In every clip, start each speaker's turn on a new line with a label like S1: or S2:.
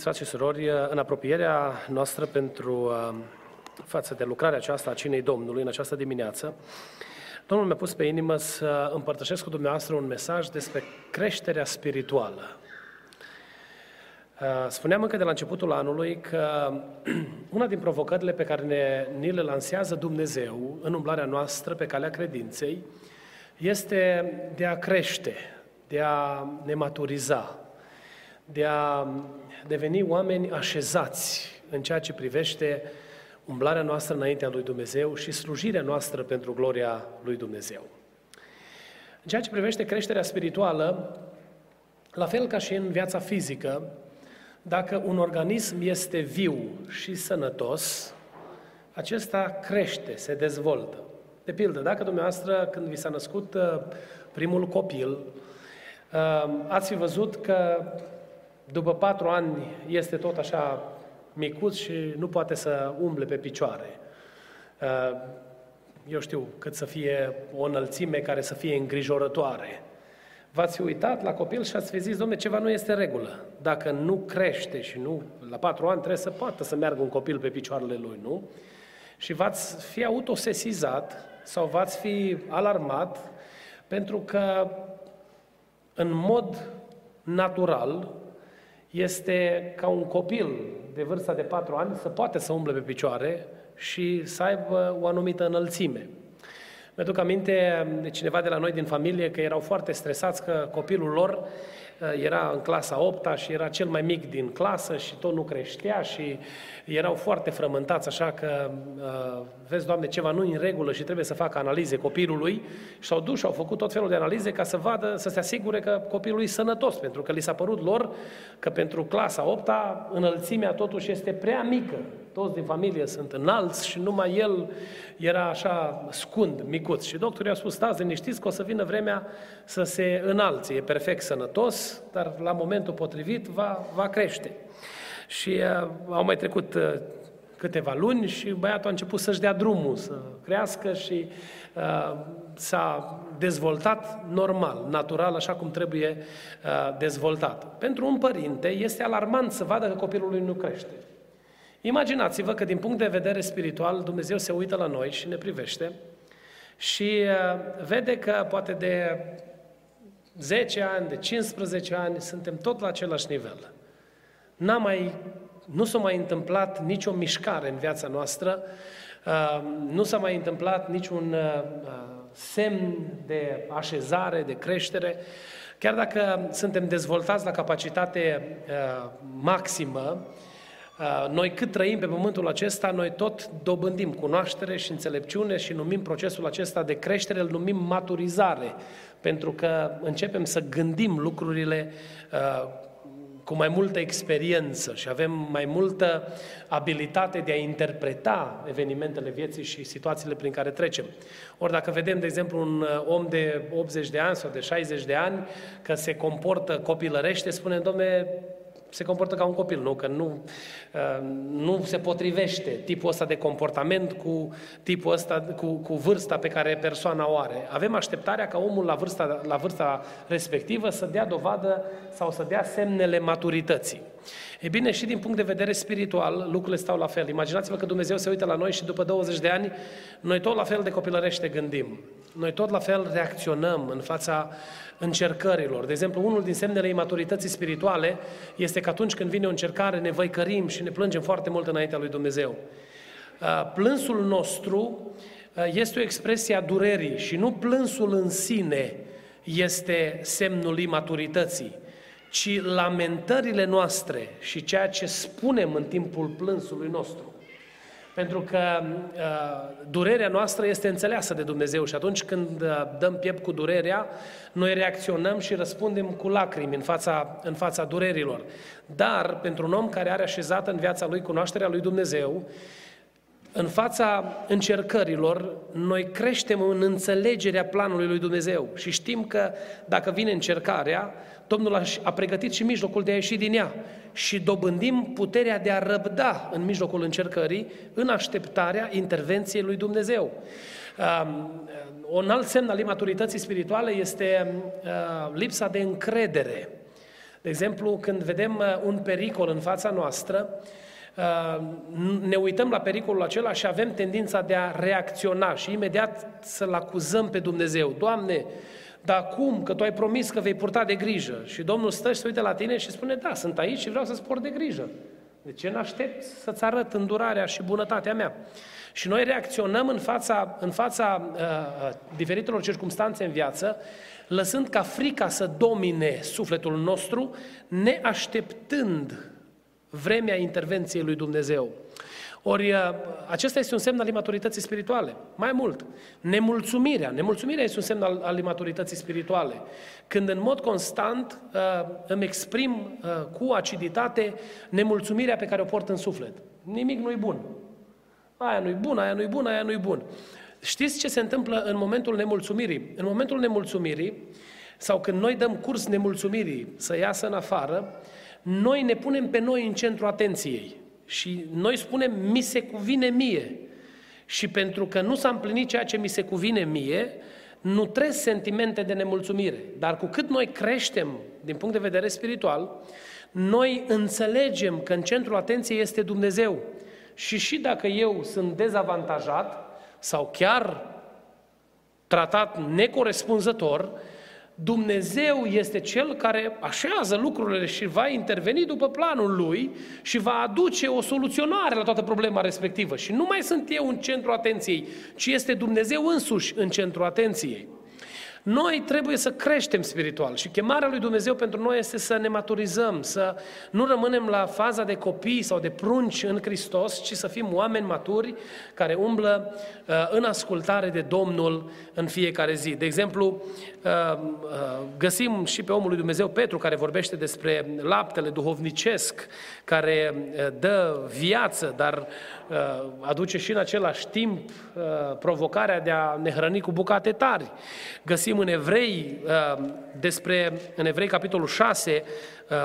S1: Iubiți frați și surori, în apropierea noastră pentru uh, față de lucrarea aceasta a Cinei Domnului în această dimineață, Domnul mi-a pus pe inimă să împărtășesc cu dumneavoastră un mesaj despre creșterea spirituală. Uh, spuneam încă de la începutul anului că una din provocările pe care ne, ni le lansează Dumnezeu în umblarea noastră pe calea credinței este de a crește, de a ne maturiza, de a deveni oameni așezați în ceea ce privește umblarea noastră înaintea lui Dumnezeu și slujirea noastră pentru gloria lui Dumnezeu. În ceea ce privește creșterea spirituală, la fel ca și în viața fizică, dacă un organism este viu și sănătos, acesta crește, se dezvoltă. De pildă, dacă dumneavoastră, când vi s-a născut uh, primul copil, uh, ați fi văzut că după patru ani este tot așa micuț și nu poate să umble pe picioare. Uh, eu știu cât să fie o înălțime care să fie îngrijorătoare. V-ați fi uitat la copil și ați fi zis, domne, ceva nu este regulă. Dacă nu crește și nu, la patru ani trebuie să poată să meargă un copil pe picioarele lui, nu? Și v-ați fi autosesizat sau v-ați fi alarmat pentru că în mod natural este ca un copil de vârsta de patru ani să poate să umble pe picioare și să aibă o anumită înălțime. Mi-aduc aminte de cineva de la noi din familie că erau foarte stresați că copilul lor uh, era în clasa 8 și era cel mai mic din clasă și tot nu creștea și erau foarte frământați, așa că, uh, vezi, Doamne, ceva nu în regulă și trebuie să facă analize copilului și s-au dus și au făcut tot felul de analize ca să vadă, să se asigure că copilul e sănătos, pentru că li s-a părut lor că pentru clasa 8 înălțimea totuși este prea mică. Toți din familie sunt înalți și numai el era așa scund, micuț. Și doctorii au spus, stați liniștiți că o să vină vremea să se înalțe. E perfect sănătos, dar la momentul potrivit va, va crește. Și uh, au mai trecut uh, câteva luni și băiatul a început să-și dea drumul, să crească și uh, s-a dezvoltat normal, natural, așa cum trebuie uh, dezvoltat. Pentru un părinte este alarmant să vadă că copilul lui nu crește. Imaginați-vă că din punct de vedere spiritual Dumnezeu se uită la noi și ne privește și uh, vede că poate de 10 ani, de 15 ani suntem tot la același nivel. N-a mai, nu s-a mai întâmplat nicio mișcare în viața noastră, uh, nu s-a mai întâmplat niciun uh, semn de așezare, de creștere. Chiar dacă suntem dezvoltați la capacitate maximă, noi cât trăim pe pământul acesta, noi tot dobândim cunoaștere și înțelepciune și numim procesul acesta de creștere, îl numim maturizare, pentru că începem să gândim lucrurile cu mai multă experiență și avem mai multă abilitate de a interpreta evenimentele vieții și situațiile prin care trecem. Ori dacă vedem, de exemplu, un om de 80 de ani sau de 60 de ani că se comportă copilărește, spunem, domne, se comportă ca un copil, nu? Că nu, uh, nu se potrivește tipul ăsta de comportament cu tipul ăsta, cu, cu vârsta pe care persoana o are. Avem așteptarea ca omul la vârsta, la vârsta respectivă să dea dovadă sau să dea semnele maturității. E bine, și din punct de vedere spiritual, lucrurile stau la fel. Imaginați-vă că Dumnezeu se uită la noi și după 20 de ani, noi tot la fel de copilărește gândim. Noi tot la fel reacționăm în fața încercărilor. De exemplu, unul din semnele imaturității spirituale este că atunci când vine o încercare ne văicărim și ne plângem foarte mult înaintea lui Dumnezeu. Uh, plânsul nostru uh, este o expresie a durerii și nu plânsul în sine este semnul imaturității, ci lamentările noastre și ceea ce spunem în timpul plânsului nostru. Pentru că uh, durerea noastră este înțeleasă de Dumnezeu și atunci când uh, dăm piept cu durerea, noi reacționăm și răspundem cu lacrimi în fața, în fața durerilor. Dar pentru un om care are așezată în viața lui cunoașterea lui Dumnezeu, în fața încercărilor, noi creștem în înțelegerea planului lui Dumnezeu și știm că dacă vine încercarea, Domnul a pregătit și mijlocul de a ieși din ea și dobândim puterea de a răbda în mijlocul încercării în așteptarea intervenției lui Dumnezeu. Um, un alt semn al imaturității spirituale este uh, lipsa de încredere. De exemplu, când vedem uh, un pericol în fața noastră, uh, ne uităm la pericolul acela și avem tendința de a reacționa și imediat să-L acuzăm pe Dumnezeu. Doamne, dar cum? Că tu ai promis că vei purta de grijă. Și Domnul stă și se uită la tine și spune, da, sunt aici și vreau să-ți port de grijă. De ce n-aștept să-ți arăt îndurarea și bunătatea mea? Și noi reacționăm în fața, în fața uh, uh, diferitelor circunstanțe în viață, lăsând ca frica să domine sufletul nostru, neașteptând vremea intervenției lui Dumnezeu. Ori uh, acesta este un semn al imaturității spirituale. Mai mult, nemulțumirea. Nemulțumirea este un semn al, al imaturității spirituale. Când în mod constant uh, îmi exprim uh, cu aciditate nemulțumirea pe care o port în suflet. Nimic nu-i bun. Aia nu-i bun, aia nu-i bun, aia nu-i bun. Știți ce se întâmplă în momentul nemulțumirii? În momentul nemulțumirii, sau când noi dăm curs nemulțumirii să iasă în afară, noi ne punem pe noi în centru atenției. Și noi spunem, mi se cuvine mie. Și pentru că nu s-a împlinit ceea ce mi se cuvine mie, nu trebuie sentimente de nemulțumire. Dar cu cât noi creștem din punct de vedere spiritual, noi înțelegem că în centrul atenției este Dumnezeu. Și și dacă eu sunt dezavantajat sau chiar tratat necorespunzător, Dumnezeu este Cel care așează lucrurile și va interveni după planul Lui și va aduce o soluționare la toată problema respectivă. Și nu mai sunt eu în centru atenției, ci este Dumnezeu însuși în centru atenției. Noi trebuie să creștem spiritual și chemarea lui Dumnezeu pentru noi este să ne maturizăm, să nu rămânem la faza de copii sau de prunci în Hristos, ci să fim oameni maturi care umblă uh, în ascultare de Domnul în fiecare zi. De exemplu, uh, uh, găsim și pe omul lui Dumnezeu Petru care vorbește despre laptele duhovnicesc, care dă viață, dar aduce și în același timp provocarea de a ne hrăni cu bucate tari. Găsim în Evrei, despre, în Evrei capitolul 6,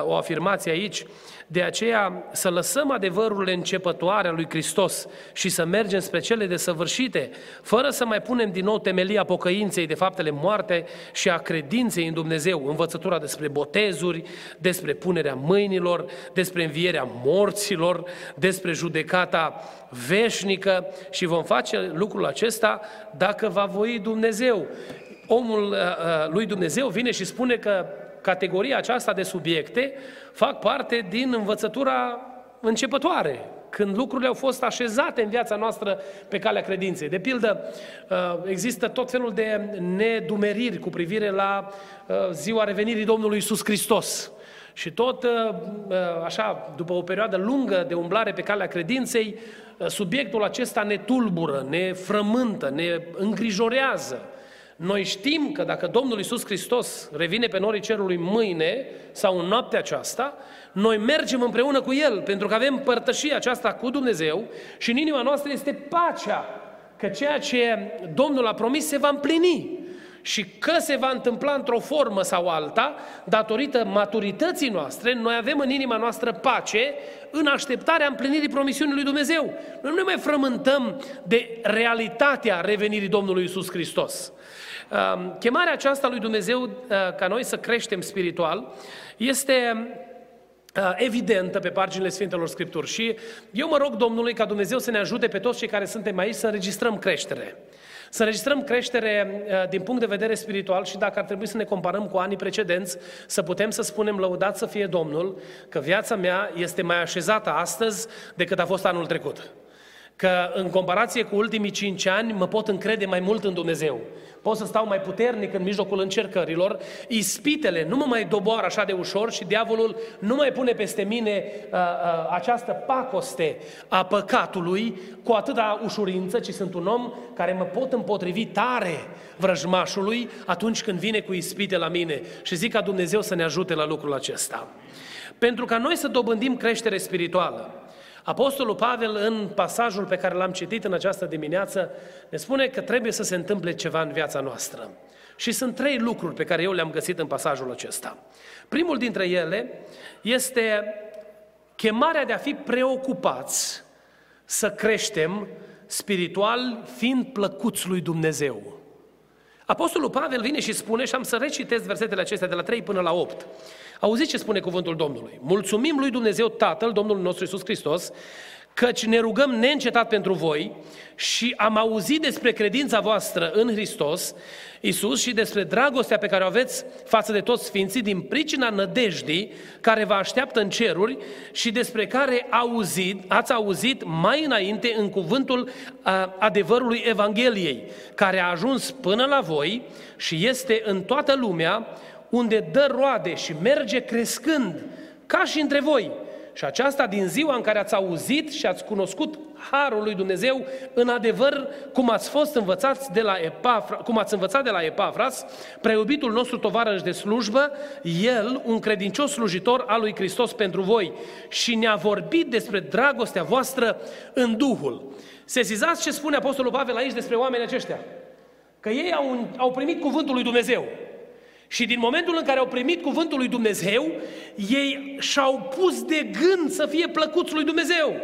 S1: o afirmație aici, de aceea să lăsăm adevărurile începătoare a lui Hristos și să mergem spre cele desăvârșite, fără să mai punem din nou temelia pocăinței de faptele moarte și a credinței în Dumnezeu, învățătura despre botezuri, despre punerea mâinilor, despre învierea morților, despre judecata veșnică și vom face lucrul acesta dacă va voi Dumnezeu. Omul uh, uh, lui Dumnezeu vine și spune că categoria aceasta de subiecte fac parte din învățătura începătoare, când lucrurile au fost așezate în viața noastră pe calea credinței. De pildă, uh, există tot felul de nedumeriri cu privire la uh, ziua revenirii Domnului Isus Hristos. Și tot uh, așa, după o perioadă lungă de umblare pe calea credinței, subiectul acesta ne tulbură, ne frământă, ne îngrijorează. Noi știm că dacă Domnul Iisus Hristos revine pe norii cerului mâine sau în noaptea aceasta, noi mergem împreună cu El, pentru că avem părtășia aceasta cu Dumnezeu și în inima noastră este pacea că ceea ce Domnul a promis se va împlini și că se va întâmpla într-o formă sau alta, datorită maturității noastre, noi avem în inima noastră pace în așteptarea împlinirii promisiunii lui Dumnezeu. Noi nu ne mai frământăm de realitatea revenirii Domnului Isus Hristos. Chemarea aceasta lui Dumnezeu uh, ca noi să creștem spiritual este uh, evidentă pe paginile Sfintelor Scripturi și eu mă rog Domnului ca Dumnezeu să ne ajute pe toți cei care suntem aici să înregistrăm creștere. Să înregistrăm creștere uh, din punct de vedere spiritual și dacă ar trebui să ne comparăm cu anii precedenți, să putem să spunem lăudat să fie Domnul, că viața mea este mai așezată astăzi decât a fost anul trecut că în comparație cu ultimii cinci ani mă pot încrede mai mult în Dumnezeu. Pot să stau mai puternic în mijlocul încercărilor, ispitele nu mă mai doboară așa de ușor și diavolul nu mai pune peste mine uh, uh, această pacoste a păcatului cu atâta ușurință, ci sunt un om care mă pot împotrivi tare vrăjmașului atunci când vine cu ispite la mine. Și zic ca Dumnezeu să ne ajute la lucrul acesta. Pentru ca noi să dobândim creștere spirituală, Apostolul Pavel, în pasajul pe care l-am citit în această dimineață, ne spune că trebuie să se întâmple ceva în viața noastră. Și sunt trei lucruri pe care eu le-am găsit în pasajul acesta. Primul dintre ele este chemarea de a fi preocupați să creștem spiritual fiind plăcuți lui Dumnezeu. Apostolul Pavel vine și spune, și am să recitesc versetele acestea de la 3 până la 8. Auziți ce spune cuvântul Domnului. Mulțumim lui Dumnezeu Tatăl, Domnul nostru Isus Hristos, căci ne rugăm neîncetat pentru voi și am auzit despre credința voastră în Hristos, Isus, și despre dragostea pe care o aveți față de toți sfinții din pricina nădejdii care vă așteaptă în ceruri și despre care auzit, ați auzit mai înainte în cuvântul adevărului Evangheliei, care a ajuns până la voi și este în toată lumea, unde dă roade și merge crescând, ca și între voi. Și aceasta din ziua în care ați auzit și ați cunoscut harul lui Dumnezeu în adevăr, cum ați fost învățați de la Epafra, cum ați învățat de la Epafras, preiubitul nostru tovarăș de slujbă, el, un credincios slujitor al lui Hristos pentru voi, și ne-a vorbit despre dragostea voastră în Duhul. Sesizați ce spune Apostolul Pavel aici despre oamenii aceștia. Că ei au, au primit cuvântul lui Dumnezeu. Și din momentul în care au primit cuvântul lui Dumnezeu, ei și-au pus de gând să fie plăcuți lui Dumnezeu.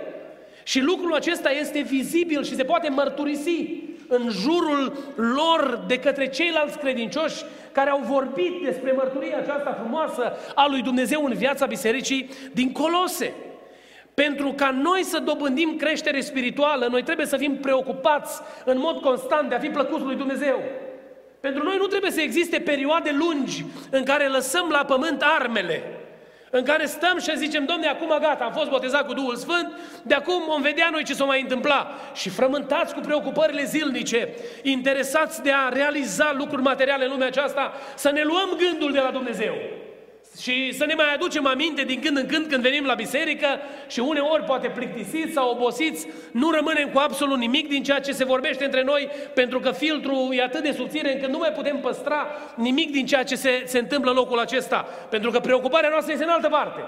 S1: Și lucrul acesta este vizibil și se poate mărturisi în jurul lor de către ceilalți credincioși care au vorbit despre mărturia aceasta frumoasă a lui Dumnezeu în viața bisericii din Colose. Pentru ca noi să dobândim creștere spirituală, noi trebuie să fim preocupați în mod constant de a fi plăcuți lui Dumnezeu. Pentru noi nu trebuie să existe perioade lungi în care lăsăm la pământ armele, în care stăm și zicem, domne, acum gata, am fost botezat cu Duhul Sfânt, de acum vom vedea noi ce s-o mai întâmpla. Și frământați cu preocupările zilnice, interesați de a realiza lucruri materiale în lumea aceasta, să ne luăm gândul de la Dumnezeu. Și să ne mai aducem aminte din când în când când venim la biserică și uneori poate plictisiți sau obosiți, nu rămânem cu absolut nimic din ceea ce se vorbește între noi, pentru că filtrul e atât de subțire încât nu mai putem păstra nimic din ceea ce se, se întâmplă în locul acesta, pentru că preocuparea noastră este în altă parte.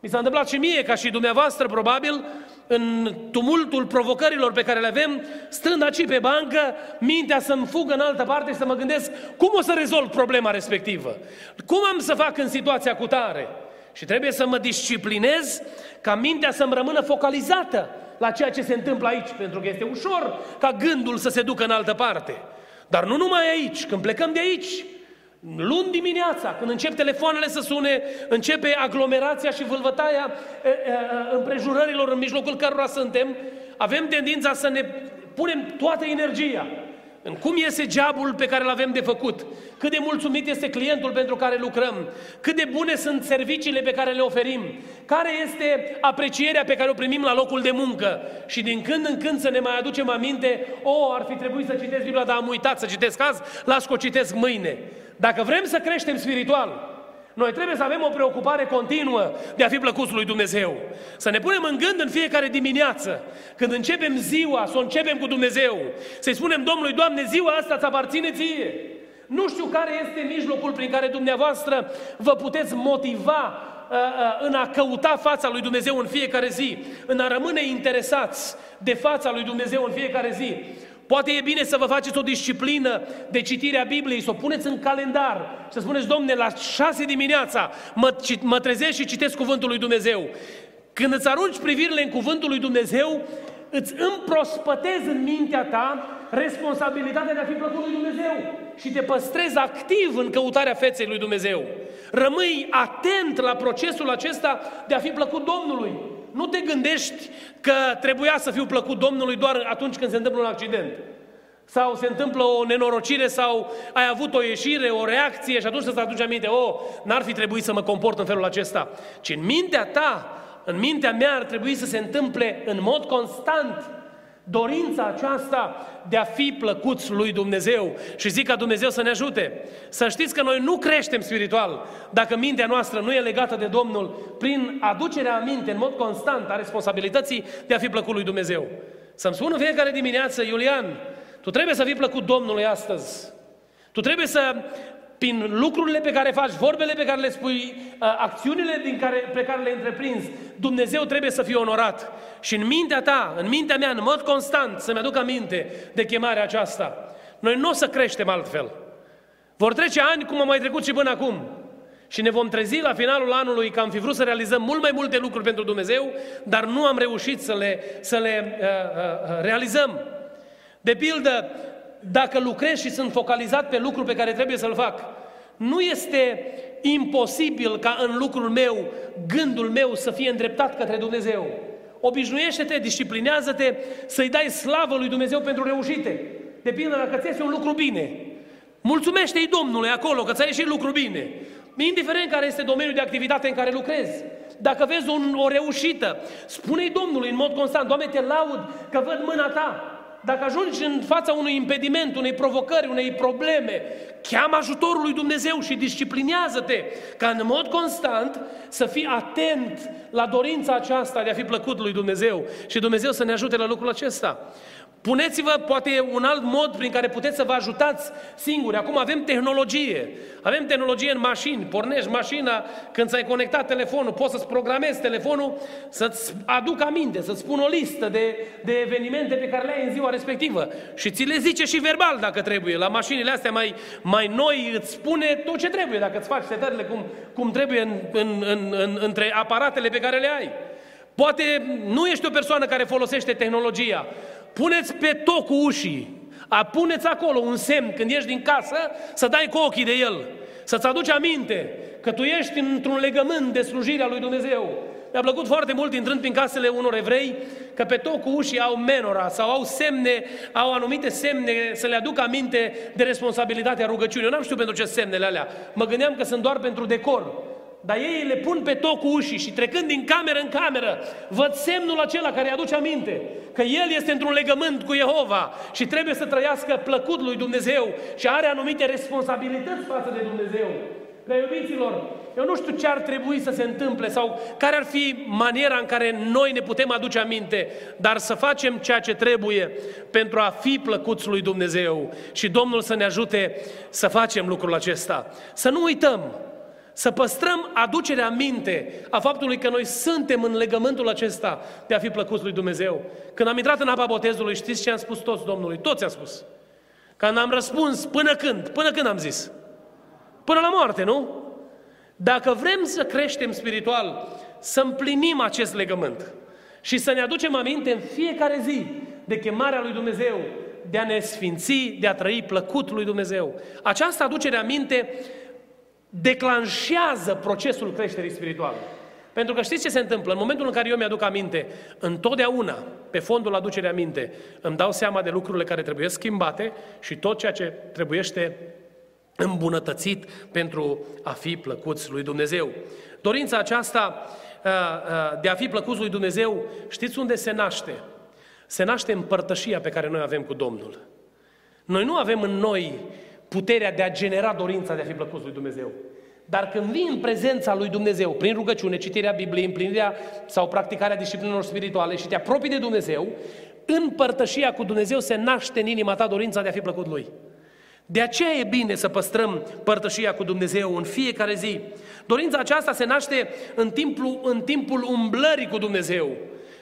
S1: Mi s-a întâmplat și mie, ca și dumneavoastră, probabil, în tumultul provocărilor pe care le avem, stând aici pe bancă, mintea să-mi fugă în altă parte și să mă gândesc cum o să rezolv problema respectivă. Cum am să fac în situația cu tare? Și trebuie să mă disciplinez ca mintea să-mi rămână focalizată la ceea ce se întâmplă aici, pentru că este ușor ca gândul să se ducă în altă parte. Dar nu numai aici, când plecăm de aici, Luni dimineața, când încep telefoanele să sune, începe aglomerația și vâlvătaia e, e, împrejurărilor în mijlocul cărora suntem, avem tendința să ne punem toată energia în cum iese geabul pe care îl avem de făcut, cât de mulțumit este clientul pentru care lucrăm, cât de bune sunt serviciile pe care le oferim, care este aprecierea pe care o primim la locul de muncă și din când în când să ne mai aducem aminte, o, oh, ar fi trebuit să citesc Biblia, dar am uitat să citesc azi, las că o citesc mâine. Dacă vrem să creștem spiritual, noi trebuie să avem o preocupare continuă de a fi plăcuți lui Dumnezeu. Să ne punem în gând în fiecare dimineață, când începem ziua, să o începem cu Dumnezeu. Să-i spunem Domnului, Doamne, ziua asta îți aparține ție. Nu știu care este mijlocul prin care dumneavoastră vă puteți motiva uh, uh, în a căuta fața lui Dumnezeu în fiecare zi, în a rămâne interesați de fața lui Dumnezeu în fiecare zi. Poate e bine să vă faceți o disciplină de citire a Bibliei, să o puneți în calendar și să spuneți, domne, la șase dimineața mă, mă trezesc și citesc Cuvântul lui Dumnezeu. Când îți arunci privirile în Cuvântul lui Dumnezeu, îți împrospătezi în mintea ta responsabilitatea de a fi plăcut lui Dumnezeu și te păstrezi activ în căutarea feței lui Dumnezeu. Rămâi atent la procesul acesta de a fi plăcut Domnului. Nu te gândești că trebuia să fiu plăcut Domnului doar atunci când se întâmplă un accident. Sau se întâmplă o nenorocire sau ai avut o ieșire, o reacție și atunci să-ți aduci aminte, oh, n-ar fi trebuit să mă comport în felul acesta. Ci în mintea ta, în mintea mea ar trebui să se întâmple în mod constant Dorința aceasta de a fi plăcuți lui Dumnezeu și zic ca Dumnezeu să ne ajute. Să știți că noi nu creștem spiritual dacă mintea noastră nu e legată de Domnul prin aducerea aminte în mod constant a responsabilității de a fi plăcut lui Dumnezeu. Să-mi spună fiecare dimineață, Iulian, tu trebuie să fii plăcut Domnului astăzi. Tu trebuie să prin lucrurile pe care faci, vorbele pe care le spui, acțiunile din care, pe care le întreprinzi, Dumnezeu trebuie să fie onorat. Și în mintea ta, în mintea mea, în mod constant, să-mi aduc aminte de chemarea aceasta. Noi nu o să creștem altfel. Vor trece ani cum am mai trecut și până acum. Și ne vom trezi la finalul anului că am fi vrut să realizăm mult mai multe lucruri pentru Dumnezeu, dar nu am reușit să le, să le uh, uh, realizăm. De pildă, dacă lucrez și sunt focalizat pe lucrul pe care trebuie să-l fac, nu este imposibil ca în lucrul meu, gândul meu să fie îndreptat către Dumnezeu. Obișnuiește-te, disciplinează-te să-i dai slavă lui Dumnezeu pentru reușite. De pildă, dacă ți un lucru bine, mulțumește-i Domnului acolo că ți-a ieșit lucru bine. Indiferent care este domeniul de activitate în care lucrezi. Dacă vezi un, o reușită, spune-i Domnului în mod constant, Doamne, te laud că văd mâna Ta dacă ajungi în fața unui impediment, unei provocări, unei probleme, cheamă ajutorul lui Dumnezeu și disciplinează-te ca în mod constant să fii atent la dorința aceasta de a fi plăcut lui Dumnezeu și Dumnezeu să ne ajute la lucrul acesta. Puneți-vă poate un alt mod prin care puteți să vă ajutați singuri. Acum avem tehnologie. Avem tehnologie în mașini. Pornești mașina când ți-ai conectat telefonul, poți să-ți programezi telefonul să-ți aduc aminte, să-ți spun o listă de, de evenimente pe care le ai în ziua respectivă. Și ți le zice și verbal dacă trebuie. La mașinile astea mai, mai noi îți spune tot ce trebuie dacă îți faci setările cum, cum trebuie în, în, în, în, între aparatele pe care le ai. Poate nu ești o persoană care folosește tehnologia, puneți pe tocul ușii, a, puneți acolo un semn când ieși din casă să dai cu ochii de el, să-ți aduci aminte că tu ești într-un legământ de slujirea lui Dumnezeu. Mi-a plăcut foarte mult intrând prin casele unor evrei că pe tocul ușii au menora sau au semne, au anumite semne să le aduc aminte de responsabilitatea rugăciunii. Eu n-am știut pentru ce semnele alea. Mă gândeam că sunt doar pentru decor. Dar ei le pun pe tocul ușii și trecând din cameră în cameră, văd semnul acela care îi aduce aminte că el este într-un legământ cu Jehova și trebuie să trăiască plăcut lui Dumnezeu și are anumite responsabilități față de Dumnezeu. Prea iubiților, eu nu știu ce ar trebui să se întâmple sau care ar fi maniera în care noi ne putem aduce aminte, dar să facem ceea ce trebuie pentru a fi plăcuți lui Dumnezeu și Domnul să ne ajute să facem lucrul acesta. Să nu uităm să păstrăm aducerea minte a faptului că noi suntem în legământul acesta de a fi plăcuți lui Dumnezeu. Când am intrat în apa botezului, știți ce am spus toți Domnului? Toți am spus. Când am răspuns, până când? Până când am zis? Până la moarte, nu? Dacă vrem să creștem spiritual, să împlinim acest legământ și să ne aducem aminte în fiecare zi de chemarea lui Dumnezeu, de a ne sfinți, de a trăi plăcut lui Dumnezeu. Această aducere aminte declanșează procesul creșterii spirituale. Pentru că știți ce se întâmplă? În momentul în care eu mi-aduc aminte, întotdeauna, pe fondul aducerii aminte, îmi dau seama de lucrurile care trebuie schimbate și tot ceea ce trebuiește îmbunătățit pentru a fi plăcuți lui Dumnezeu. Dorința aceasta uh, uh, de a fi plăcuți lui Dumnezeu, știți unde se naște? Se naște în părtășia pe care noi avem cu Domnul. Noi nu avem în noi puterea de a genera dorința de a fi plăcut lui Dumnezeu. Dar când vii în prezența lui Dumnezeu, prin rugăciune, citirea Bibliei, împlinirea sau practicarea disciplinelor spirituale și te apropii de Dumnezeu, în părtășia cu Dumnezeu se naște în inima ta dorința de a fi plăcut Lui. De aceea e bine să păstrăm părtășia cu Dumnezeu în fiecare zi. Dorința aceasta se naște în timpul, în timpul umblării cu Dumnezeu.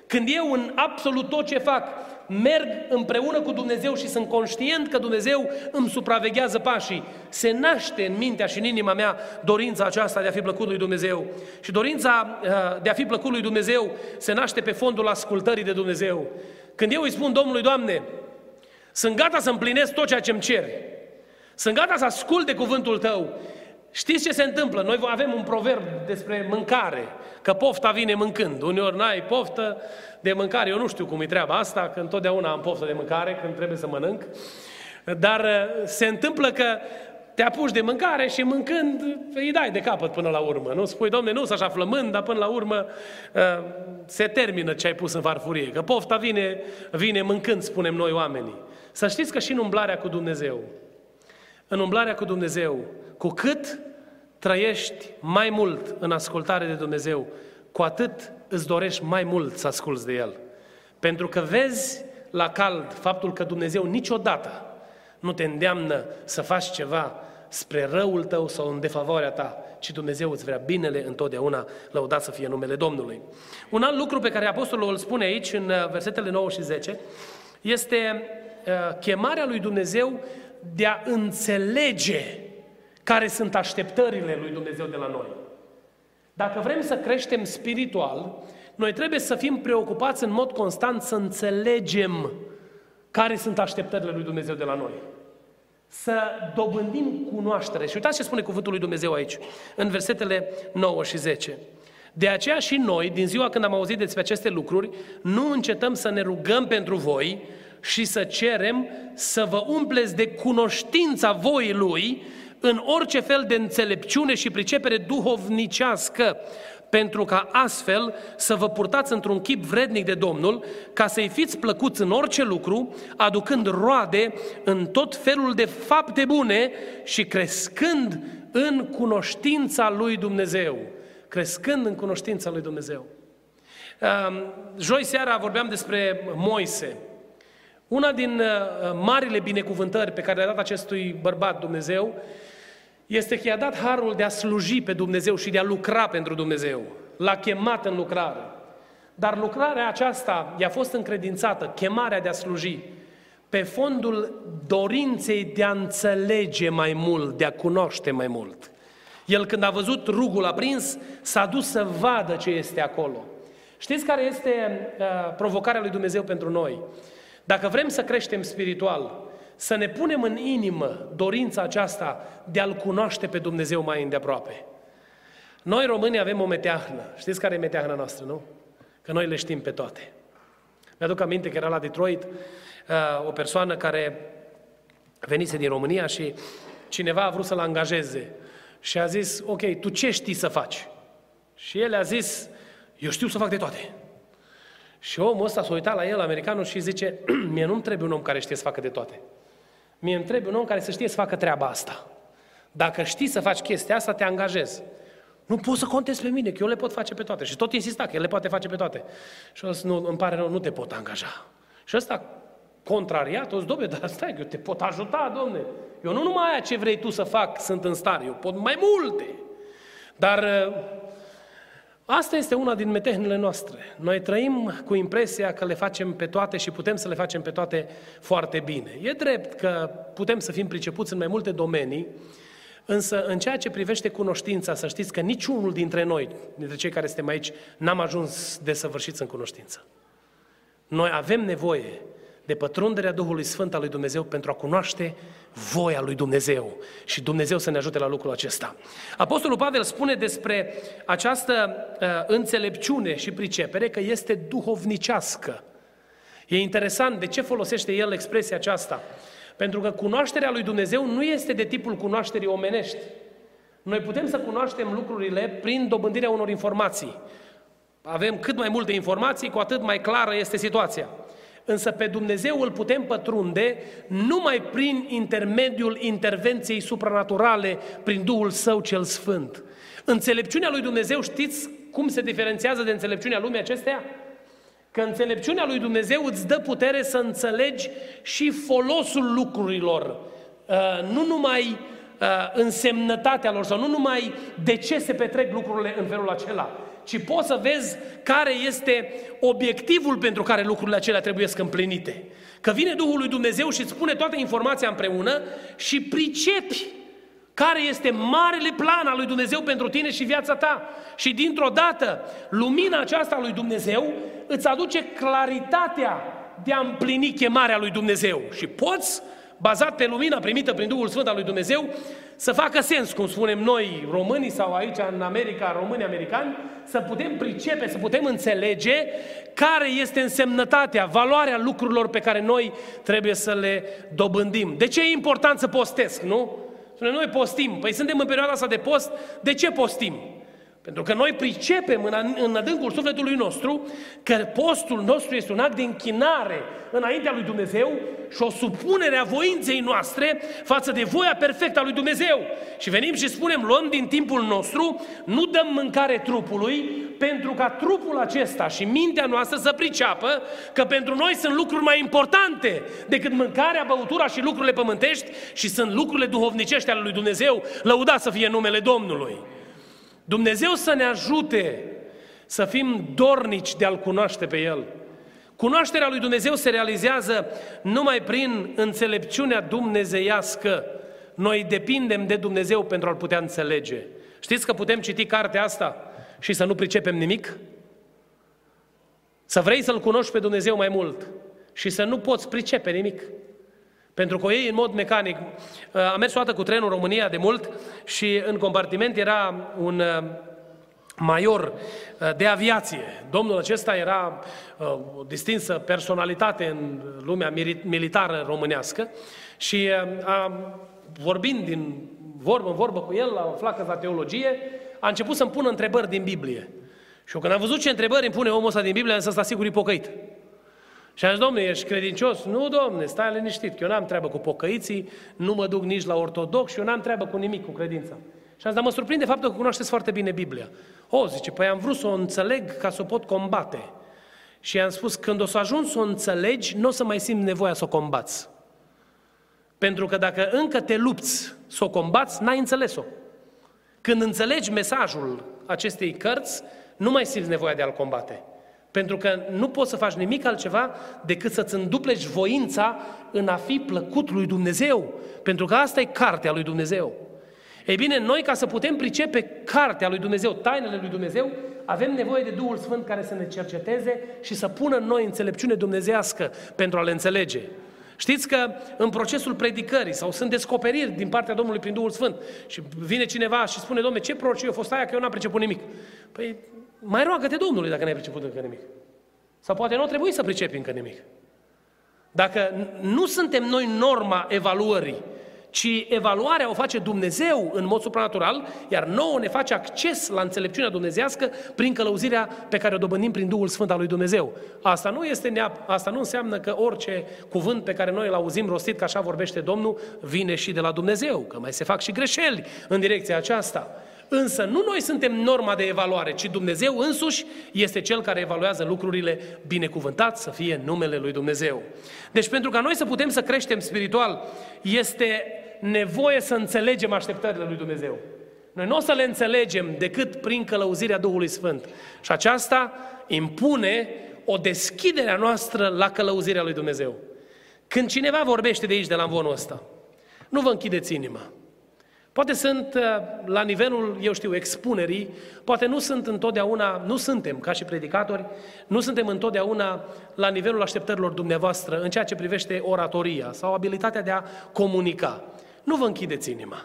S1: Când eu în absolut tot ce fac merg împreună cu Dumnezeu și sunt conștient că Dumnezeu îmi supraveghează pașii. Se naște în mintea și în inima mea dorința aceasta de a fi plăcut lui Dumnezeu. Și dorința uh, de a fi plăcut lui Dumnezeu se naște pe fondul ascultării de Dumnezeu. Când eu îi spun Domnului, Doamne, sunt gata să împlinesc tot ceea ce îmi cer. Sunt gata să ascult de cuvântul Tău. Știți ce se întâmplă? Noi avem un proverb despre mâncare, că pofta vine mâncând. Uneori n-ai poftă de mâncare, eu nu știu cum e treaba asta, că întotdeauna am poftă de mâncare când trebuie să mănânc. Dar uh, se întâmplă că te apuci de mâncare și mâncând îi dai de capăt până la urmă. Nu spui, domne, nu să așa flămând, dar până la urmă uh, se termină ce ai pus în farfurie. Că pofta vine, vine mâncând, spunem noi oamenii. Să știți că și în umblarea cu Dumnezeu, în umblarea cu Dumnezeu, cu cât trăiești mai mult în ascultare de Dumnezeu, cu atât îți dorești mai mult să asculți de El. Pentru că vezi la cald faptul că Dumnezeu niciodată nu te îndeamnă să faci ceva spre răul tău sau în defavoarea ta, ci Dumnezeu îți vrea binele întotdeauna, lăudat să fie numele Domnului. Un alt lucru pe care Apostolul îl spune aici, în uh, versetele 9 și 10, este uh, chemarea lui Dumnezeu de a înțelege care sunt așteptările lui Dumnezeu de la noi. Dacă vrem să creștem spiritual, noi trebuie să fim preocupați în mod constant să înțelegem care sunt așteptările lui Dumnezeu de la noi. Să dobândim cunoaștere. Și uitați ce spune cuvântul lui Dumnezeu aici, în versetele 9 și 10. De aceea și noi, din ziua când am auzit despre aceste lucruri, nu încetăm să ne rugăm pentru voi și să cerem să vă umpleți de cunoștința voii Lui în orice fel de înțelepciune și pricepere duhovnicească, pentru ca astfel să vă purtați într-un chip vrednic de Domnul, ca să-i fiți plăcuți în orice lucru, aducând roade în tot felul de fapte bune și crescând în cunoștința lui Dumnezeu. Crescând în cunoștința lui Dumnezeu. Joi seara vorbeam despre Moise. Una din uh, marile binecuvântări pe care le-a dat acestui bărbat Dumnezeu este că i-a dat harul de a sluji pe Dumnezeu și de a lucra pentru Dumnezeu. L-a chemat în lucrare. Dar lucrarea aceasta i-a fost încredințată, chemarea de a sluji, pe fondul dorinței de a înțelege mai mult, de a cunoaște mai mult. El când a văzut rugul aprins, s-a dus să vadă ce este acolo. Știți care este uh, provocarea lui Dumnezeu pentru noi? Dacă vrem să creștem spiritual, să ne punem în inimă dorința aceasta de a-L cunoaște pe Dumnezeu mai îndeaproape. Noi românii avem o meteahnă. Știți care e meteahna noastră, nu? Că noi le știm pe toate. Mi-aduc aminte că era la Detroit uh, o persoană care venise din România și cineva a vrut să-l angajeze și a zis, ok, tu ce știi să faci? Și el a zis, eu știu să fac de toate. Și omul ăsta s-a uitat la el, americanul, și zice, mie nu-mi trebuie un om care știe să facă de toate. Mie îmi trebuie un om care să știe să facă treaba asta. Dacă știi să faci chestia asta, te angajezi. Nu poți să contezi pe mine, că eu le pot face pe toate. Și tot insista că el le poate face pe toate. Și o să, nu, îmi pare rău, nu te pot angaja. Și ăsta, contrariat, o zic, dar stai, că eu te pot ajuta, domne. Eu nu numai aia ce vrei tu să fac sunt în stare, eu pot mai multe. Dar Asta este una din metehnele noastre. Noi trăim cu impresia că le facem pe toate și putem să le facem pe toate foarte bine. E drept că putem să fim pricepuți în mai multe domenii, însă în ceea ce privește cunoștința, să știți că niciunul dintre noi, dintre cei care suntem aici, n-am ajuns de săvârșiți în cunoștință. Noi avem nevoie de pătrunderea Duhului Sfânt al lui Dumnezeu pentru a cunoaște voia lui Dumnezeu și Dumnezeu să ne ajute la lucrul acesta. Apostolul Pavel spune despre această uh, înțelepciune și pricepere că este duhovnicească. E interesant de ce folosește el expresia aceasta. Pentru că cunoașterea lui Dumnezeu nu este de tipul cunoașterii omenești. Noi putem să cunoaștem lucrurile prin dobândirea unor informații. Avem cât mai multe informații, cu atât mai clară este situația. Însă pe Dumnezeu îl putem pătrunde numai prin intermediul intervenției supranaturale, prin Duhul Său cel Sfânt. Înțelepciunea lui Dumnezeu, știți cum se diferențiază de înțelepciunea lumii acesteia? Că înțelepciunea lui Dumnezeu îți dă putere să înțelegi și folosul lucrurilor, uh, nu numai uh, însemnătatea lor sau nu numai de ce se petrec lucrurile în felul acela, ci poți să vezi care este obiectivul pentru care lucrurile acelea trebuie să împlinite. Că vine Duhul lui Dumnezeu și îți spune toată informația împreună și pricepi care este marele plan al lui Dumnezeu pentru tine și viața ta. Și dintr-o dată, lumina aceasta a lui Dumnezeu îți aduce claritatea de a împlini chemarea lui Dumnezeu. Și poți, bazat pe lumina primită prin Duhul Sfânt al lui Dumnezeu, să facă sens, cum spunem noi românii sau aici în America, români americani, să putem pricepe, să putem înțelege care este însemnătatea, valoarea lucrurilor pe care noi trebuie să le dobândim. De ce e important să postesc, nu? Spune, noi postim. Păi suntem în perioada asta de post, de ce postim? Pentru că noi pricepem în, în adâncul sufletului nostru că postul nostru este un act de închinare înaintea lui Dumnezeu și o supunere a voinței noastre față de voia perfectă a lui Dumnezeu. Și venim și spunem, luăm din timpul nostru, nu dăm mâncare trupului, pentru ca trupul acesta și mintea noastră să priceapă că pentru noi sunt lucruri mai importante decât mâncarea, băutura și lucrurile pământești și sunt lucrurile duhovnicești ale lui Dumnezeu, lăudat să fie numele Domnului. Dumnezeu să ne ajute să fim dornici de a-L cunoaște pe El. Cunoașterea lui Dumnezeu se realizează numai prin înțelepciunea dumnezeiască. Noi depindem de Dumnezeu pentru a-L putea înțelege. Știți că putem citi cartea asta și să nu pricepem nimic? Să vrei să-L cunoști pe Dumnezeu mai mult și să nu poți pricepe nimic. Pentru că o iei în mod mecanic. Uh, am mers o dată cu trenul în România de mult și în compartiment era un uh, major uh, de aviație. Domnul acesta era o distinsă personalitate în lumea militară românească și a, vorbind din vorbă în vorbă cu el, la o flacă la teologie, a început să-mi pună întrebări din Biblie. Și eu când am văzut ce întrebări îmi pune omul ăsta din Biblie, am să sta sigur ipocăit. Și am zis, domnule, ești credincios? Nu, domne, stai liniștit, că eu n-am treabă cu pocăiții, nu mă duc nici la ortodox și eu n-am treabă cu nimic, cu credința. Și am zis, dar mă surprinde faptul că cunoașteți foarte bine Biblia. O, zice, păi am vrut să o înțeleg ca să o pot combate. Și i-am spus, când o să ajungi să o înțelegi, nu o să mai simți nevoia să o combați. Pentru că dacă încă te lupți să o combați, n-ai înțeles-o. Când înțelegi mesajul acestei cărți, nu mai simți nevoia de a-l combate. Pentru că nu poți să faci nimic altceva decât să-ți îndupleci voința în a fi plăcut lui Dumnezeu. Pentru că asta e cartea lui Dumnezeu. Ei bine, noi ca să putem pricepe cartea lui Dumnezeu, tainele lui Dumnezeu, avem nevoie de Duhul Sfânt care să ne cerceteze și să pună în noi înțelepciune dumnezească pentru a le înțelege. Știți că în procesul predicării sau sunt descoperiri din partea Domnului prin Duhul Sfânt și vine cineva și spune, Domne, ce prorocie a fost aia că eu n-am priceput nimic? Păi mai roagă-te Domnului dacă n-ai priceput încă nimic. Sau poate nu trebuie să pricepi încă nimic. Dacă nu suntem noi norma evaluării, ci evaluarea o face Dumnezeu în mod supranatural, iar nouă ne face acces la înțelepciunea dumnezească prin călăuzirea pe care o dobândim prin Duhul Sfânt al lui Dumnezeu. Asta nu, este neap- asta nu înseamnă că orice cuvânt pe care noi îl auzim rostit, că așa vorbește Domnul, vine și de la Dumnezeu, că mai se fac și greșeli în direcția aceasta. Însă nu noi suntem norma de evaluare, ci Dumnezeu însuși este Cel care evaluează lucrurile binecuvântat să fie numele Lui Dumnezeu. Deci pentru ca noi să putem să creștem spiritual, este nevoie să înțelegem așteptările Lui Dumnezeu. Noi nu o să le înțelegem decât prin călăuzirea Duhului Sfânt. Și aceasta impune o deschidere a noastră la călăuzirea Lui Dumnezeu. Când cineva vorbește de aici, de la învonul ăsta, nu vă închideți inima. Poate sunt uh, la nivelul, eu știu, expunerii, poate nu sunt întotdeauna, nu suntem ca și predicatori, nu suntem întotdeauna la nivelul așteptărilor dumneavoastră în ceea ce privește oratoria sau abilitatea de a comunica. Nu vă închideți inima.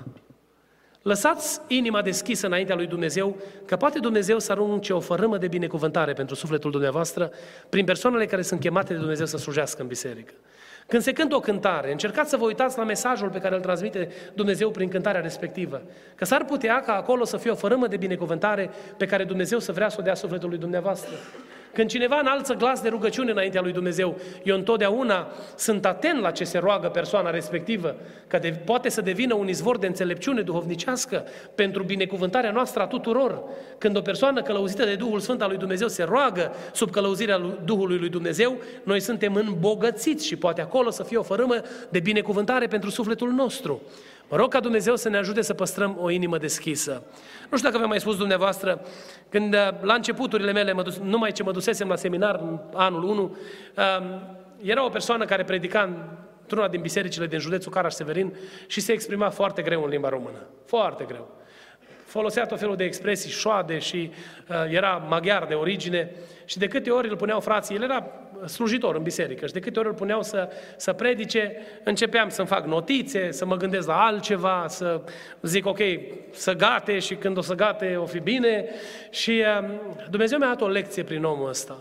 S1: Lăsați inima deschisă înaintea lui Dumnezeu, că poate Dumnezeu să arunce o fărâmă de binecuvântare pentru sufletul dumneavoastră prin persoanele care sunt chemate de Dumnezeu să slujească în biserică. Când se cântă o cântare, încercați să vă uitați la mesajul pe care îl transmite Dumnezeu prin cântarea respectivă. Că s-ar putea ca acolo să fie o fărâmă de binecuvântare pe care Dumnezeu să vrea să o dea sufletului dumneavoastră. Când cineva înalță glas de rugăciune înaintea lui Dumnezeu, eu întotdeauna sunt atent la ce se roagă persoana respectivă, că de, poate să devină un izvor de înțelepciune duhovnicească pentru binecuvântarea noastră a tuturor. Când o persoană călăuzită de Duhul Sfânt al lui Dumnezeu se roagă sub călăuzirea lui Duhului lui Dumnezeu, noi suntem îmbogățiți și poate acolo să fie o fărâmă de binecuvântare pentru sufletul nostru. Mă rog ca Dumnezeu să ne ajute să păstrăm o inimă deschisă. Nu știu dacă v-am mai spus dumneavoastră, când uh, la începuturile mele, mă dus, numai ce mă dusesem la seminar în anul 1, um, era o persoană care predica într-una din bisericile din județul Caraș-Severin și se exprima foarte greu în limba română. Foarte greu. Folosea tot felul de expresii șoade și uh, era maghiar de origine și de câte ori îl puneau frații, el era slujitor în biserică și de câte ori îl puneau să, să predice, începeam să-mi fac notițe, să mă gândesc la altceva, să zic ok, să gate și când o să gate o fi bine și uh, Dumnezeu mi-a dat o lecție prin omul ăsta.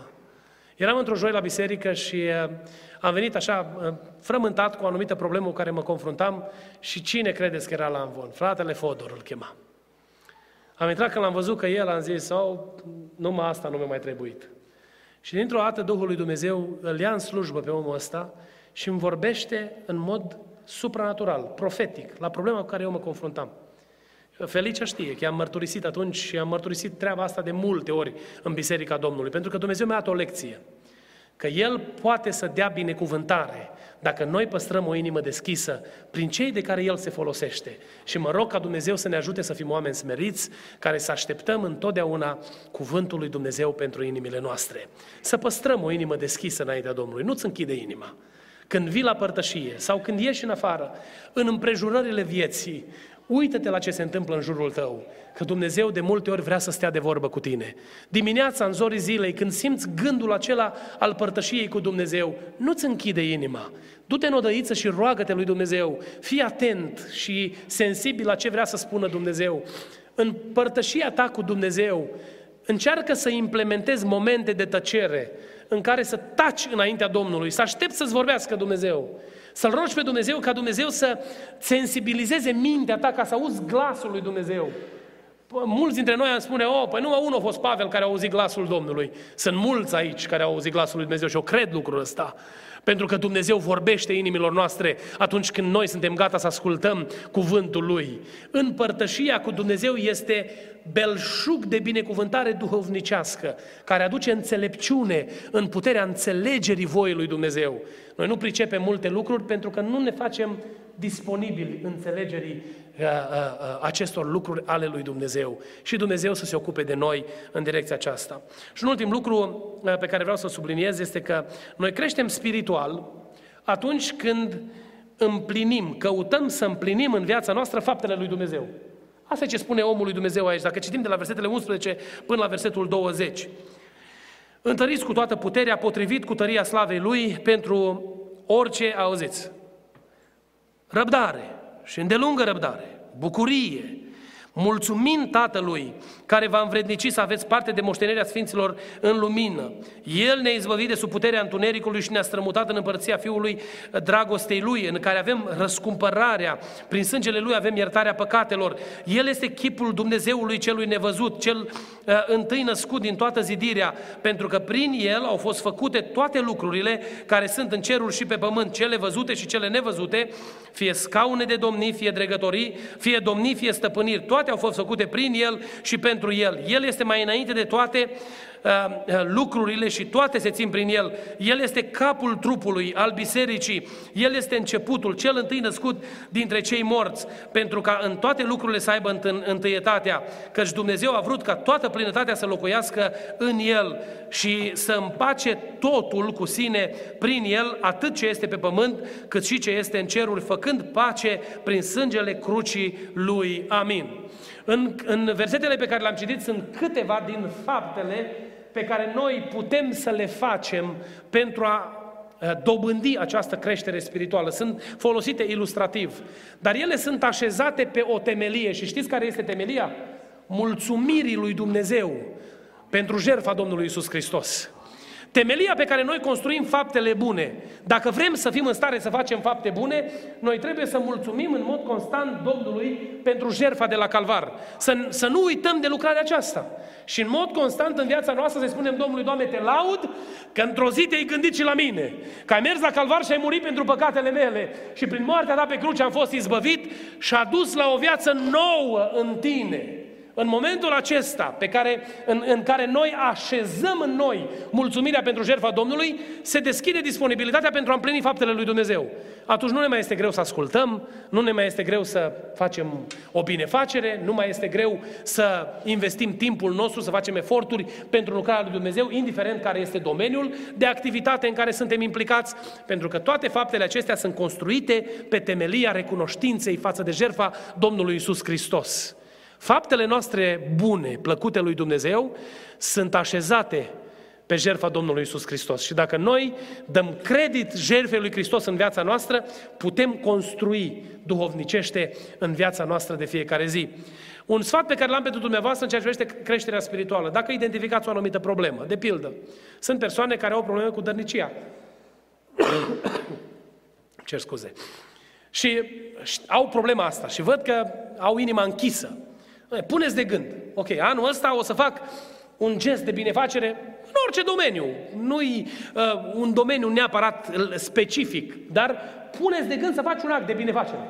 S1: Eram într-o joi la biserică și uh, am venit așa uh, frământat cu o anumită problemă cu care mă confruntam și cine credeți că era la învon? Fratele Fodor îl chema. Am intrat când l-am văzut că el, am zis, sau numai asta nu mi-a mai trebuit. Și dintr-o dată Duhul lui Dumnezeu îl ia în slujbă pe omul ăsta și îmi vorbește în mod supranatural, profetic, la problema cu care eu mă confruntam. Felicia știe că am mărturisit atunci și am mărturisit treaba asta de multe ori în Biserica Domnului, pentru că Dumnezeu mi-a dat o lecție. Că El poate să dea binecuvântare dacă noi păstrăm o inimă deschisă prin cei de care El se folosește. Și mă rog ca Dumnezeu să ne ajute să fim oameni smeriți, care să așteptăm întotdeauna cuvântul lui Dumnezeu pentru inimile noastre. Să păstrăm o inimă deschisă înaintea Domnului. Nu-ți închide inima. Când vii la părtășie sau când ieși în afară, în împrejurările vieții, Uită-te la ce se întâmplă în jurul tău, că Dumnezeu de multe ori vrea să stea de vorbă cu tine. Dimineața, în zorii zilei, când simți gândul acela al părtășiei cu Dumnezeu, nu-ți închide inima. Du-te în odăiță și roagă-te lui Dumnezeu. Fii atent și sensibil la ce vrea să spună Dumnezeu. În părtășia ta cu Dumnezeu, încearcă să implementezi momente de tăcere în care să taci înaintea Domnului, să aștepți să-ți vorbească Dumnezeu. Să-L rogi pe Dumnezeu ca Dumnezeu să sensibilizeze mintea ta ca să auzi glasul lui Dumnezeu. Mulți dintre noi am spune, oh, păi numai unul a fost Pavel care a auzit glasul Domnului. Sunt mulți aici care au auzit glasul lui Dumnezeu și eu cred lucrul ăsta. Pentru că Dumnezeu vorbește inimilor noastre atunci când noi suntem gata să ascultăm cuvântul Lui. În părtășia cu Dumnezeu este belșug de binecuvântare duhovnicească, care aduce înțelepciune în puterea înțelegerii voii lui Dumnezeu. Noi nu pricepem multe lucruri pentru că nu ne facem disponibili înțelegerii uh, uh, uh, acestor lucruri ale lui Dumnezeu. Și Dumnezeu să se ocupe de noi în direcția aceasta. Și un ultim lucru uh, pe care vreau să subliniez este că noi creștem spiritual atunci când împlinim, căutăm să împlinim în viața noastră faptele lui Dumnezeu. Asta e ce spune omul lui Dumnezeu aici. Dacă citim de la versetele 11 până la versetul 20. Întăriți cu toată puterea, potrivit cu tăria slavei Lui, pentru orice auziți. Răbdare și îndelungă răbdare, bucurie, mulțumind Tatălui care va învrednici să aveți parte de moștenirea Sfinților în lumină. El ne-a izbăvit de sub puterea întunericului și ne-a strămutat în împărăția Fiului dragostei Lui, în care avem răscumpărarea, prin sângele Lui avem iertarea păcatelor. El este chipul Dumnezeului celui nevăzut, cel uh, întâi născut din toată zidirea, pentru că prin El au fost făcute toate lucrurile care sunt în ceruri și pe pământ, cele văzute și cele nevăzute, fie scaune de domnii, fie dregătorii, fie domnii, fie stăpâniri, toate au fost făcute prin El și pentru El. El este mai înainte de toate uh, uh, lucrurile și toate se țin prin El. El este capul trupului al bisericii. El este începutul, cel întâi născut dintre cei morți, pentru ca în toate lucrurile să aibă întâietatea. Căci Dumnezeu a vrut ca toată plinătatea să locuiască în El și să împace totul cu sine prin El, atât ce este pe pământ, cât și ce este în ceruri, făcând pace prin sângele crucii Lui. Amin. În, în versetele pe care le-am citit sunt câteva din faptele pe care noi putem să le facem pentru a dobândi această creștere spirituală. Sunt folosite ilustrativ. Dar ele sunt așezate pe o temelie. Și știți care este temelia? Mulțumirii lui Dumnezeu pentru jertfa Domnului Isus Hristos. Temelia pe care noi construim faptele bune, dacă vrem să fim în stare să facem fapte bune, noi trebuie să mulțumim în mod constant Domnului pentru jertfa de la Calvar. Să, să nu uităm de lucrarea aceasta. Și în mod constant în viața noastră să spunem Domnului, Doamne, te laud că într-o zi te-ai gândit și la mine. Că ai mers la Calvar și ai murit pentru păcatele mele. Și prin moartea ta pe cruce am fost izbăvit și a dus la o viață nouă în tine. În momentul acesta pe care, în, în care noi așezăm în noi mulțumirea pentru jertfa Domnului, se deschide disponibilitatea pentru a împlini faptele lui Dumnezeu. Atunci nu ne mai este greu să ascultăm, nu ne mai este greu să facem o binefacere, nu mai este greu să investim timpul nostru, să facem eforturi pentru lucrarea lui Dumnezeu, indiferent care este domeniul de activitate în care suntem implicați, pentru că toate faptele acestea sunt construite pe temelia recunoștinței față de jertfa Domnului Isus Hristos. Faptele noastre bune, plăcute lui Dumnezeu, sunt așezate pe jertfa Domnului Isus Hristos. Și dacă noi dăm credit jertfei lui Hristos în viața noastră, putem construi duhovnicește în viața noastră de fiecare zi. Un sfat pe care l-am pentru dumneavoastră în ceea ce privește creșterea spirituală. Dacă identificați o anumită problemă, de pildă, sunt persoane care au probleme cu dărnicia. Cer scuze. Și au problema asta și văd că au inima închisă. Puneți de gând, ok, anul ăsta o să fac un gest de binefacere în orice domeniu. Nu-i uh, un domeniu neapărat specific, dar puneți de gând să faci un act de binefacere.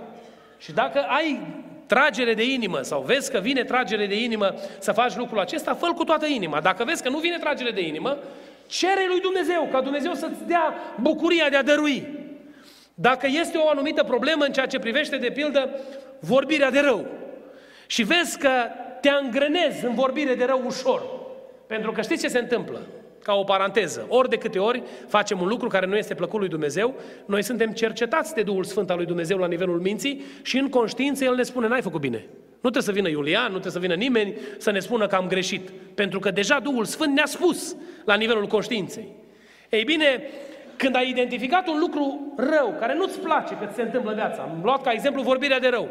S1: Și dacă ai tragere de inimă sau vezi că vine tragere de inimă să faci lucrul acesta, fă cu toată inima. Dacă vezi că nu vine tragere de inimă, cere lui Dumnezeu, ca Dumnezeu să-ți dea bucuria de a dărui. Dacă este o anumită problemă în ceea ce privește, de pildă, vorbirea de rău și vezi că te angrenezi în vorbire de rău ușor, pentru că știți ce se întâmplă? Ca o paranteză, ori de câte ori facem un lucru care nu este plăcut lui Dumnezeu, noi suntem cercetați de Duhul Sfânt al lui Dumnezeu la nivelul minții și în conștiință El ne spune, n-ai făcut bine. Nu trebuie să vină Iulian, nu trebuie să vină nimeni să ne spună că am greșit, pentru că deja Duhul Sfânt ne-a spus la nivelul conștiinței. Ei bine, când ai identificat un lucru rău, care nu-ți place că ți se întâmplă în viața, am luat ca exemplu vorbirea de rău,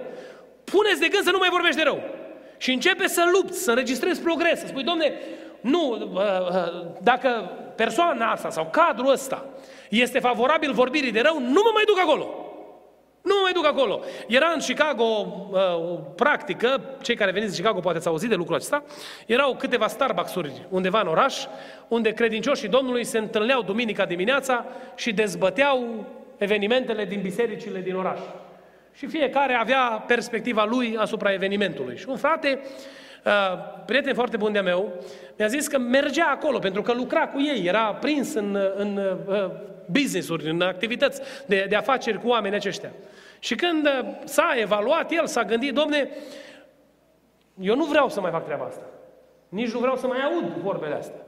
S1: puneți de gând să nu mai vorbești de rău. Și începe să lupți, să înregistrezi progres, să spui, domne, nu, uh, uh, dacă persoana asta sau cadrul ăsta este favorabil vorbirii de rău, nu mă mai duc acolo. Nu mă mai duc acolo. Era în Chicago uh, o practică, cei care veniți în Chicago poate ați auzit de lucrul acesta, erau câteva Starbucks-uri undeva în oraș, unde credincioșii Domnului se întâlneau duminica dimineața și dezbăteau evenimentele din bisericile din oraș. Și fiecare avea perspectiva lui asupra evenimentului. Și un frate Uh, prieten foarte bun de-a meu, mi-a zis că mergea acolo pentru că lucra cu ei, era prins în, în uh, business-uri, în activități de, de afaceri cu oameni aceștia. Și când uh, s-a evaluat, el s-a gândit, domne, eu nu vreau să mai fac treaba asta. Nici nu vreau să mai aud vorbele astea.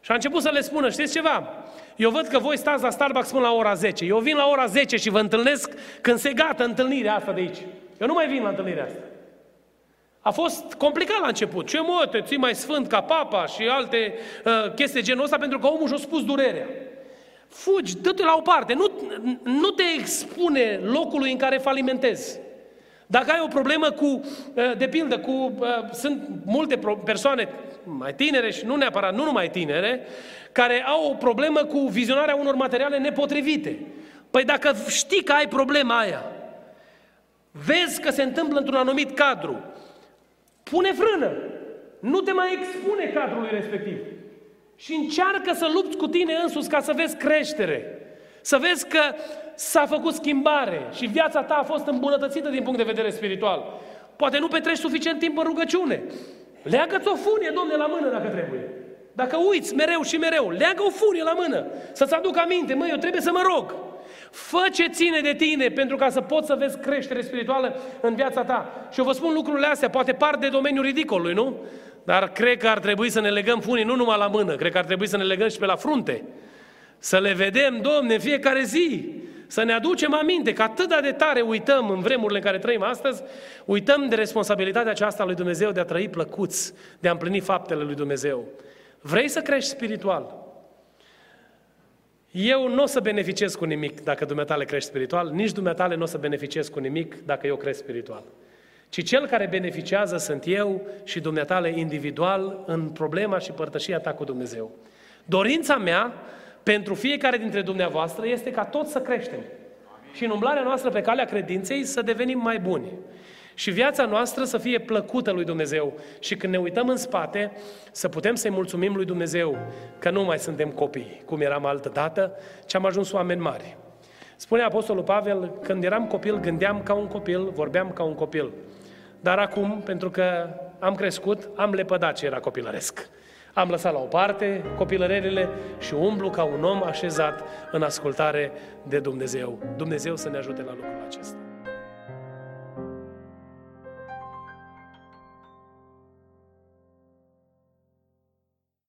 S1: Și a început să le spună, știți ceva? Eu văd că voi stați la Starbucks până la ora 10. Eu vin la ora 10 și vă întâlnesc când se gata întâlnirea asta de aici. Eu nu mai vin la întâlnirea asta. A fost complicat la început. Ce mă, te ții mai sfânt ca papa și alte uh, chestii genul ăsta pentru că omul și-a spus durerea. Fugi, dă-te la o parte, nu, nu te expune locului în care falimentezi. Dacă ai o problemă cu, uh, de pildă, cu, uh, sunt multe persoane mai tinere și nu neapărat, nu numai tinere, care au o problemă cu vizionarea unor materiale nepotrivite. Păi dacă știi că ai problema aia, vezi că se întâmplă într-un anumit cadru, Pune frână. Nu te mai expune cadrului respectiv. Și încearcă să lupți cu tine însuți ca să vezi creștere. Să vezi că s-a făcut schimbare și viața ta a fost îmbunătățită din punct de vedere spiritual. Poate nu petreci suficient timp în rugăciune. Leagă-ți o funie, Domne, la mână dacă trebuie. Dacă uiți mereu și mereu, leagă o funie la mână. Să-ți aduc aminte, măi, eu trebuie să mă rog. Fă ce ține de tine pentru ca să poți să vezi creștere spirituală în viața ta. Și eu vă spun lucrurile astea, poate par de domeniul ridicolului, nu? Dar cred că ar trebui să ne legăm funii nu numai la mână, cred că ar trebui să ne legăm și pe la frunte. Să le vedem, Domne, în fiecare zi. Să ne aducem aminte că atât de tare uităm în vremurile în care trăim astăzi, uităm de responsabilitatea aceasta lui Dumnezeu de a trăi plăcuți, de a împlini faptele lui Dumnezeu. Vrei să crești spiritual? Eu nu o să beneficiez cu nimic dacă dumneatale crești spiritual, nici dumneatale nu o să beneficiez cu nimic dacă eu cresc spiritual. Ci cel care beneficiază sunt eu și dumneatale individual în problema și părtășia ta cu Dumnezeu. Dorința mea pentru fiecare dintre dumneavoastră este ca toți să creștem. Și în umblarea noastră pe calea credinței să devenim mai buni. Și viața noastră să fie plăcută lui Dumnezeu. Și când ne uităm în spate, să putem să-i mulțumim lui Dumnezeu că nu mai suntem copii, cum eram altă dată, ci am ajuns oameni mari. Spune Apostolul Pavel, când eram copil, gândeam ca un copil, vorbeam ca un copil. Dar acum, pentru că am crescut, am lepădat ce era copilăresc. Am lăsat la o parte copilărerile și umblu ca un om așezat în ascultare de Dumnezeu. Dumnezeu să ne ajute la lucrul acesta.